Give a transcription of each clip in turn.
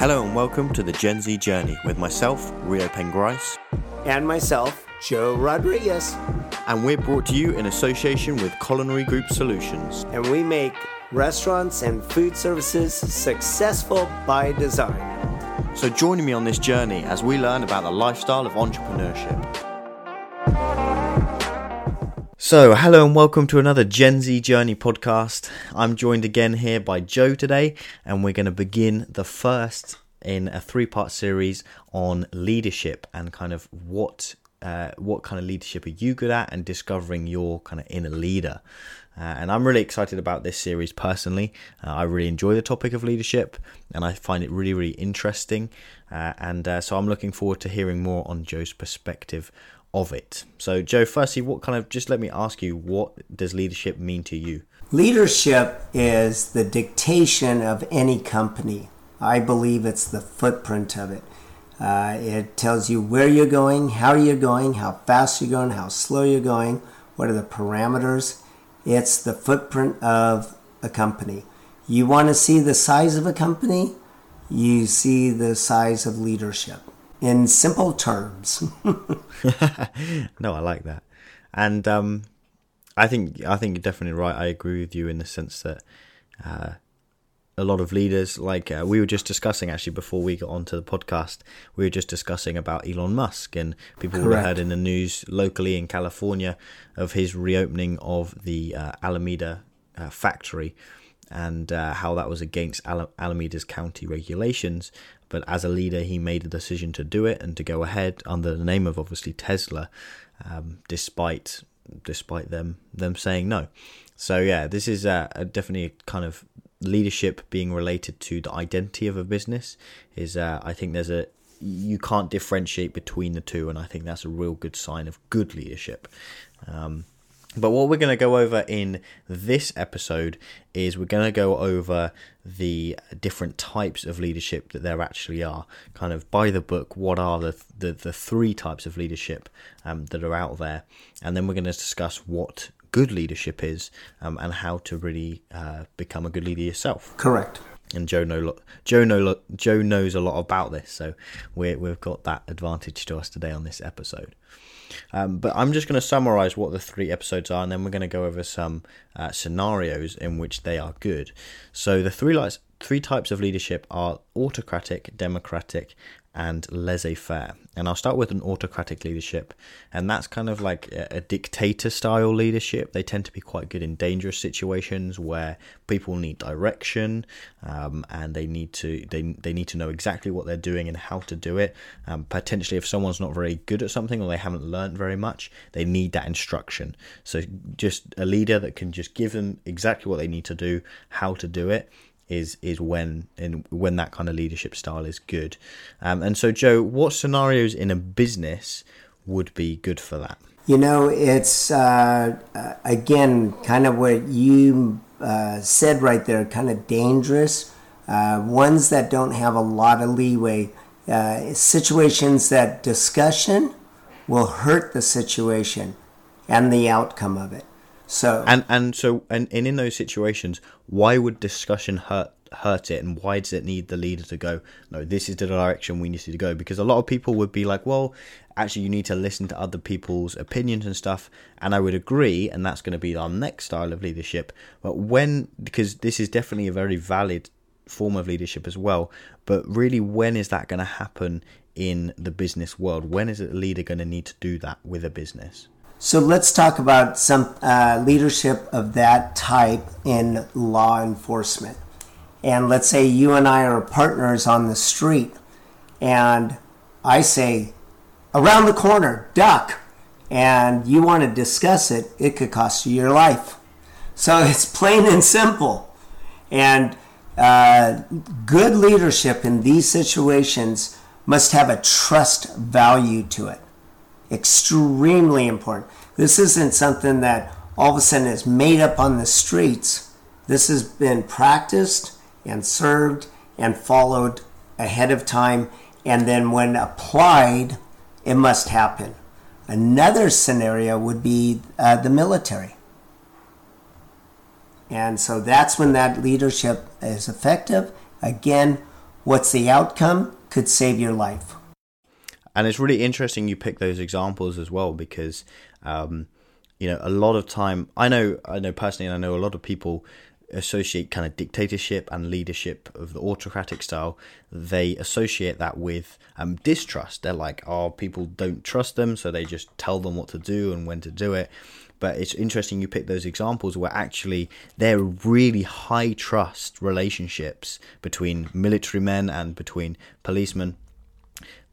Hello and welcome to the Gen Z Journey with myself, Rio Pengrice, and myself, Joe Rodriguez. And we're brought to you in association with Culinary Group Solutions. And we make restaurants and food services successful by design. So join me on this journey as we learn about the lifestyle of entrepreneurship. So, hello and welcome to another Gen Z Journey podcast. I'm joined again here by Joe today, and we're going to begin the first in a three part series on leadership and kind of what. Uh, what kind of leadership are you good at and discovering your kind of inner leader uh, and i'm really excited about this series personally uh, i really enjoy the topic of leadership and i find it really really interesting uh, and uh, so i'm looking forward to hearing more on joe's perspective of it. So, Joe, firstly, what kind of just let me ask you, what does leadership mean to you? Leadership is the dictation of any company. I believe it's the footprint of it. Uh, it tells you where you're going, how you're going, how fast you're going, how slow you're going, what are the parameters. It's the footprint of a company. You want to see the size of a company, you see the size of leadership in simple terms. no, I like that, and um, I think I think you're definitely right. I agree with you in the sense that uh, a lot of leaders, like uh, we were just discussing actually before we got onto the podcast, we were just discussing about Elon Musk, and people Correct. heard in the news locally in California of his reopening of the uh, Alameda uh, factory and uh, how that was against Al- Alameda's county regulations. But as a leader, he made a decision to do it and to go ahead under the name of obviously Tesla, um, despite despite them them saying no. So yeah, this is uh, a definitely a kind of leadership being related to the identity of a business. Is uh, I think there's a you can't differentiate between the two, and I think that's a real good sign of good leadership. Um, but what we're going to go over in this episode is we're going to go over the different types of leadership that there actually are. Kind of by the book, what are the the, the three types of leadership um, that are out there, and then we're going to discuss what good leadership is um, and how to really uh, become a good leader yourself. Correct. And Joe know Joe know Joe knows a lot about this, so we we've got that advantage to us today on this episode. Um, but I'm just going to summarize what the three episodes are, and then we're going to go over some uh, scenarios in which they are good. So the three lights, three types of leadership are autocratic, democratic, and laissez faire. And I'll start with an autocratic leadership, and that's kind of like a, dictator style leadership. They tend to be quite good in dangerous situations where people need direction, um, and they need to they they need to know exactly what they're doing and how to do it. Um, potentially, if someone's not very good at something or they haven't learned very much, they need that instruction. So just a leader that can just give them exactly what they need to do, how to do it is is when and when that kind of leadership style is good. Um, and so, Joe, what scenarios in a business would be good for that? You know, it's uh, again kind of what you uh, said right there, kind of dangerous. Uh, ones that don't have a lot of leeway, uh, situations that discussion will hurt the situation and the outcome of it. So and and so and, and in those situations, why would discussion hurt hurt it, and why does it need the leader to go? No, this is the direction we need to go. Because a lot of people would be like, well, actually, you need to listen to other people's opinions and stuff. And I would agree, and that's going to be our next style of leadership. But when because this is definitely a very valid form of leadership as well. But really, when is that going to happen in the business world? When is a leader going to need to do that with a business? So let's talk about some uh, leadership of that type in law enforcement. And let's say you and I are partners on the street, and I say, around the corner, duck, and you want to discuss it, it could cost you your life. So it's plain and simple. And uh, good leadership in these situations must have a trust value to it extremely important. This isn't something that all of a sudden is made up on the streets. This has been practiced and served and followed ahead of time. And then when applied, it must happen. Another scenario would be uh, the military. And so that's when that leadership is effective. Again, What's the outcome? Could save your life. And it's really interesting you pick those examples as well because, um, you know, a lot of time I know I know personally, and I know a lot of people associate kind of dictatorship and leadership of the autocratic style, they associate that with um, distrust. They're like, oh, people don't trust them, so they just tell them what to do and when to do it. But it's interesting you pick those examples where actually there are really high trust relationships between military men and between policemen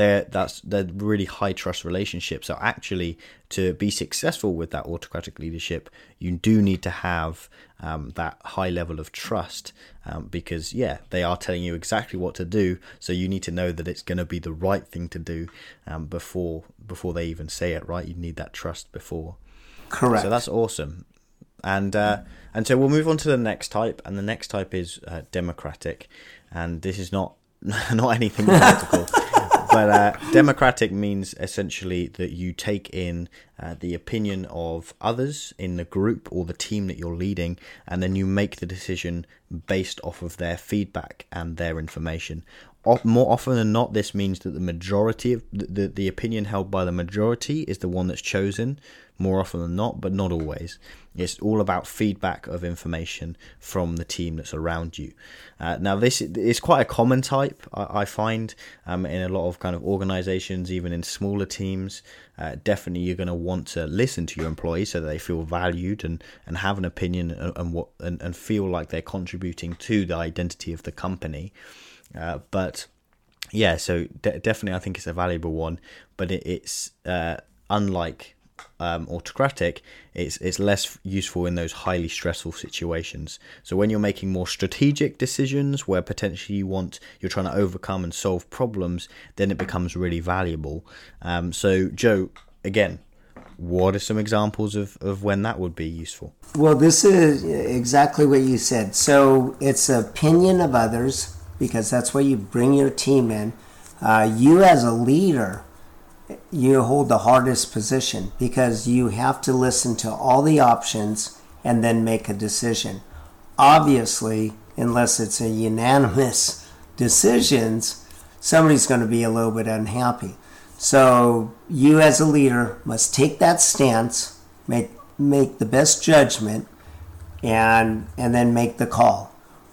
they're that's they're really high trust relationships. So actually, to be successful with that autocratic leadership, you do need to have um, that high level of trust um, because yeah, they are telling you exactly what to do. So you need to know that it's going to be the right thing to do um, before before they even say it. Right, you need that trust before. Correct. So that's awesome. And uh, and so we'll move on to the next type, and the next type is uh, democratic, and this is not not anything political but uh, democratic means essentially that you take in uh, the opinion of others in the group or the team that you're leading, and then you make the decision based off of their feedback and their information. More often than not, this means that the majority of the, the, the opinion held by the majority is the one that's chosen, more often than not, but not always. It's all about feedback of information from the team that's around you. Uh, now, this is quite a common type, I, I find, um, in a lot of kind of organizations, even in smaller teams. Uh, definitely, you're going to want to listen to your employees so they feel valued and, and have an opinion and, and what and, and feel like they're contributing to the identity of the company. Uh, but yeah, so de- definitely, I think it's a valuable one, but it, it's uh, unlike um, autocratic, it's it's less useful in those highly stressful situations. So when you're making more strategic decisions, where potentially you want you're trying to overcome and solve problems, then it becomes really valuable. Um, so Joe, again, what are some examples of, of when that would be useful? Well, this is exactly what you said. So it's opinion of others because that's where you bring your team in. Uh, you as a leader you hold the hardest position because you have to listen to all the options and then make a decision. Obviously, unless it's a unanimous decisions, somebody's going to be a little bit unhappy. So you as a leader must take that stance, make make the best judgment and and then make the call.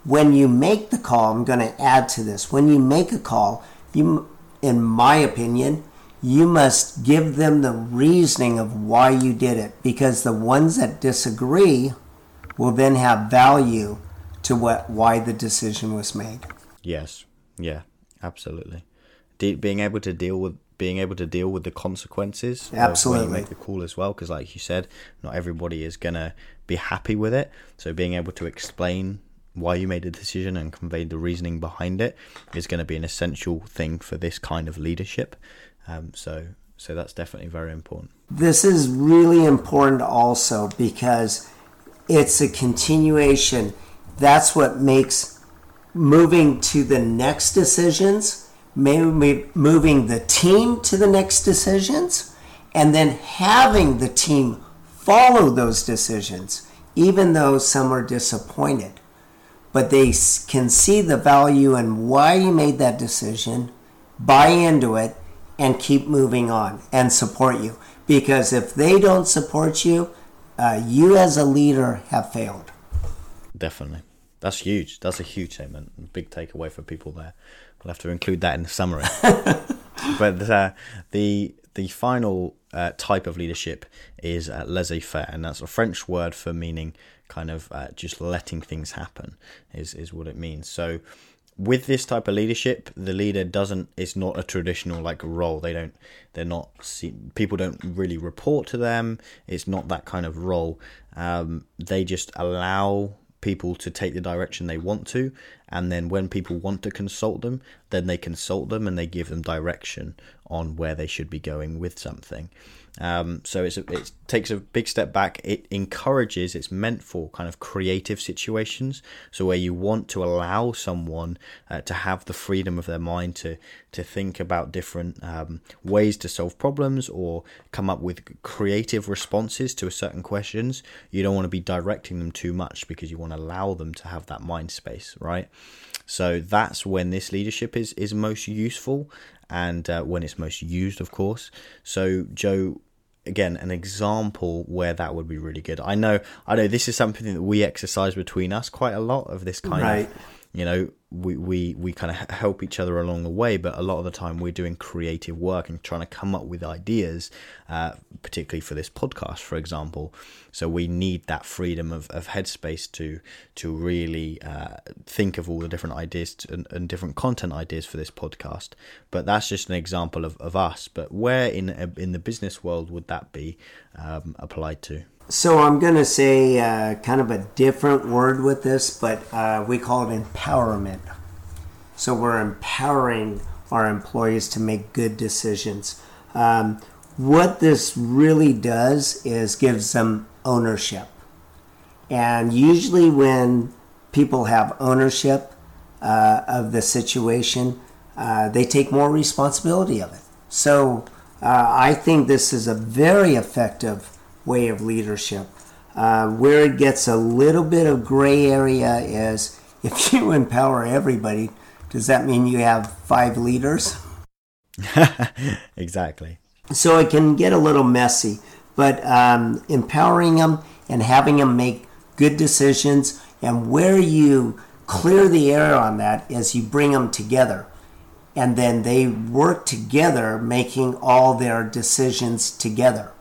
When you make the call, I'm going to add to this. When you make a call, you in my opinion, you must give them the reasoning of why you did it because the ones that disagree will then have value to what why the decision was made. Yes. Yeah, absolutely. De- being able to deal with being able to deal with the consequences absolutely when you make the call as well because like you said not everybody is going to be happy with it so being able to explain why you made the decision and conveyed the reasoning behind it is going to be an essential thing for this kind of leadership um, so so that's definitely very important. This is really important also because it's a continuation. That's what makes moving to the next decisions, maybe moving the team to the next decisions, and then having the team follow those decisions, even though some are disappointed. But they can see the value and why you made that decision, buy into it, and keep moving on and support you. Because if they don't support you, uh, you as a leader have failed. Definitely. That's huge. That's a huge statement. And big takeaway for people there. We'll have to include that in the summary. but uh, the the final uh, type of leadership is uh, laissez faire, and that's a French word for meaning kind of uh, just letting things happen, is, is what it means. So with this type of leadership, the leader doesn't. It's not a traditional like role. They don't. They're not. See, people don't really report to them. It's not that kind of role. Um, they just allow people to take the direction they want to, and then when people want to consult them, then they consult them and they give them direction on where they should be going with something. Um, so a, it takes a big step back. It encourages, it's meant for kind of creative situations. So where you want to allow someone uh, to have the freedom of their mind to, to think about different um, ways to solve problems or come up with creative responses to certain questions. You don't want to be directing them too much because you want to allow them to have that mind space, right? So that's when this leadership is is most useful and uh, when it's most used, of course. So Joe, again an example where that would be really good. I know I know this is something that we exercise between us quite a lot of this kind Right. of you know we we, we kind of help each other along the way but a lot of the time we're doing creative work and trying to come up with ideas uh, particularly for this podcast for example. So we need that freedom of, of headspace to to really uh, think of all the different ideas to, and, and different content ideas for this podcast. But that's just an example of, of us. But where in in the business world would that be um, applied to So I'm going to say uh, kind of a different word with this, but uh, we call it empowerment. So we're empowering our employees to make good decisions. Um, what this really does is gives them ownership. And usually, when people have ownership uh, of the situation, uh, they take more responsibility of it. So, uh, I think this is a very effective way of leadership. Uh, where it gets a little bit of gray area is if you empower everybody, does that mean you have five leaders? exactly So it can get a little messy, but um, empowering them and having them make good decisions, and where you clear the air on that is you bring them together, and then they work together, making all their decisions together.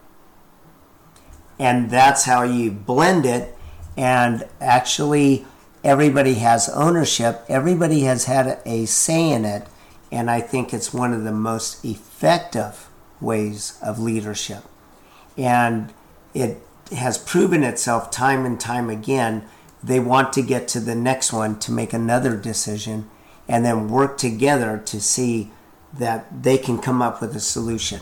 And that's how you blend it, and actually, everybody has ownership, everybody has had a say in it, and I think it's one of the most effective ways of leadership. And it has proven itself time and time again. They want to get to the next one to make another decision and then work together to see that they can come up with a solution.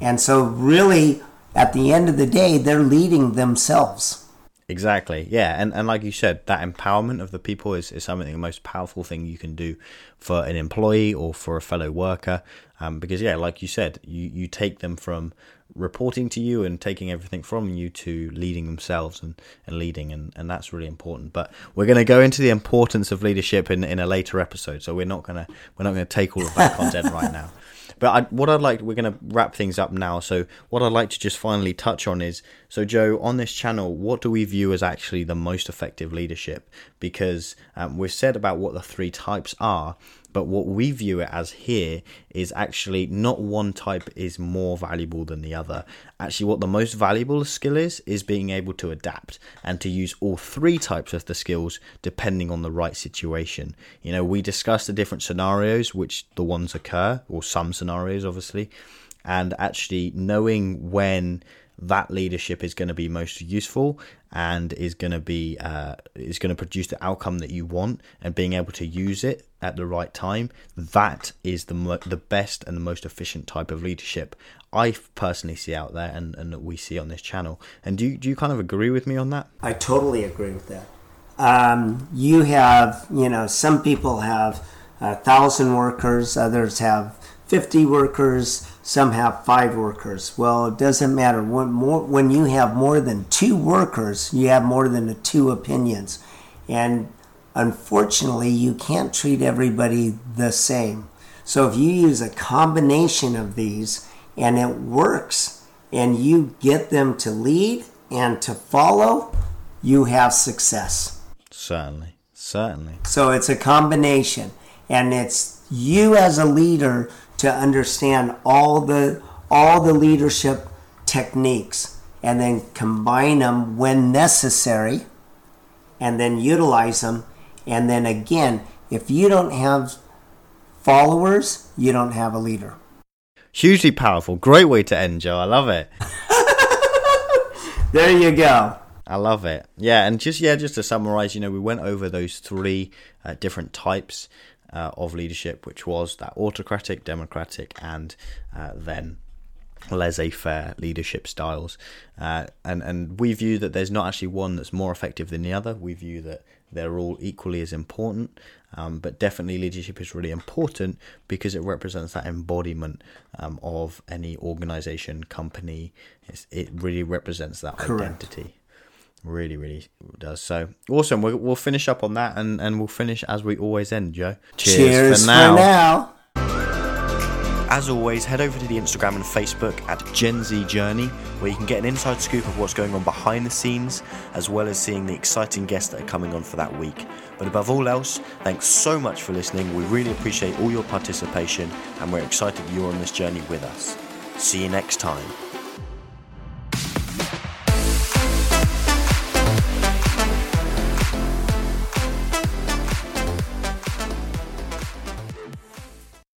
And so, really, at the end of the day, they're leading themselves. Exactly. Yeah, and and like you said, that empowerment of the people is, is something the most powerful thing you can do for an employee or for a fellow worker. Um, because yeah, like you said, you you take them from reporting to you and taking everything from you to leading themselves and, and leading and, and that's really important. But we're gonna go into the importance of leadership in, in a later episode, so we're not gonna we're not gonna take all of that content right now. But I, what I'd like, we're going to wrap things up now. So what I'd like to just finally touch on is, so Joe, on this channel, what do we view as actually the most effective leadership? Because um, we've said about what the three types are, but what we view it as here is actually not one type is more valuable than the other. Actually, what the most valuable skill is, is being able to adapt and to use all three types of the skills depending on the right situation. You know, we discussed the different scenarios which the ones occur, or some scenarios, obviously, and actually knowing when that leadership is going to be most useful and is going to be uh, is going to produce the outcome that you want and being able to use it at the right time that is the mo- the best and the most efficient type of leadership I personally see out there and, and that we see on this channel and do you, do you kind of agree with me on that I totally agree with that. Um, you have, you know, some people have a thousand workers, others have 50 workers, some have five workers. Well, it doesn't matter. When, more, when you have more than two workers, you have more than two opinions. And unfortunately, you can't treat everybody the same. So if you use a combination of these and it works, and you get them to lead and to follow, you have success. certainly certainly So it's a combination, and it's you as a leader to understand all the all the leadership techniques and then combine them when necessary and then utilize them and then again if you don't have followers you don't have a leader. Hugely powerful. Great way to end Joe. I love it. There you go. I love it. Yeah, and just yeah, just to summarize, you know, we went over those three uh, different types uh, of leadership, which was that autocratic, democratic, and uh, then laissez-faire leadership styles. Uh, and and we view that there's not actually one that's more effective than the other. We view that they're all equally as important. Um, but definitely, leadership is really important because it represents that embodiment um, of any organization, company. It's, it really represents that Correct. identity. Really, really does. So awesome. We'll, we'll finish up on that, and and we'll finish as we always end, Joe. Cheers, for now. For now. As always, head over to the Instagram and Facebook at Gen Z Journey, where you can get an inside scoop of what's going on behind the scenes, as well as seeing the exciting guests that are coming on for that week. But above all else, thanks so much for listening. We really appreciate all your participation, and we're excited you're on this journey with us. See you next time.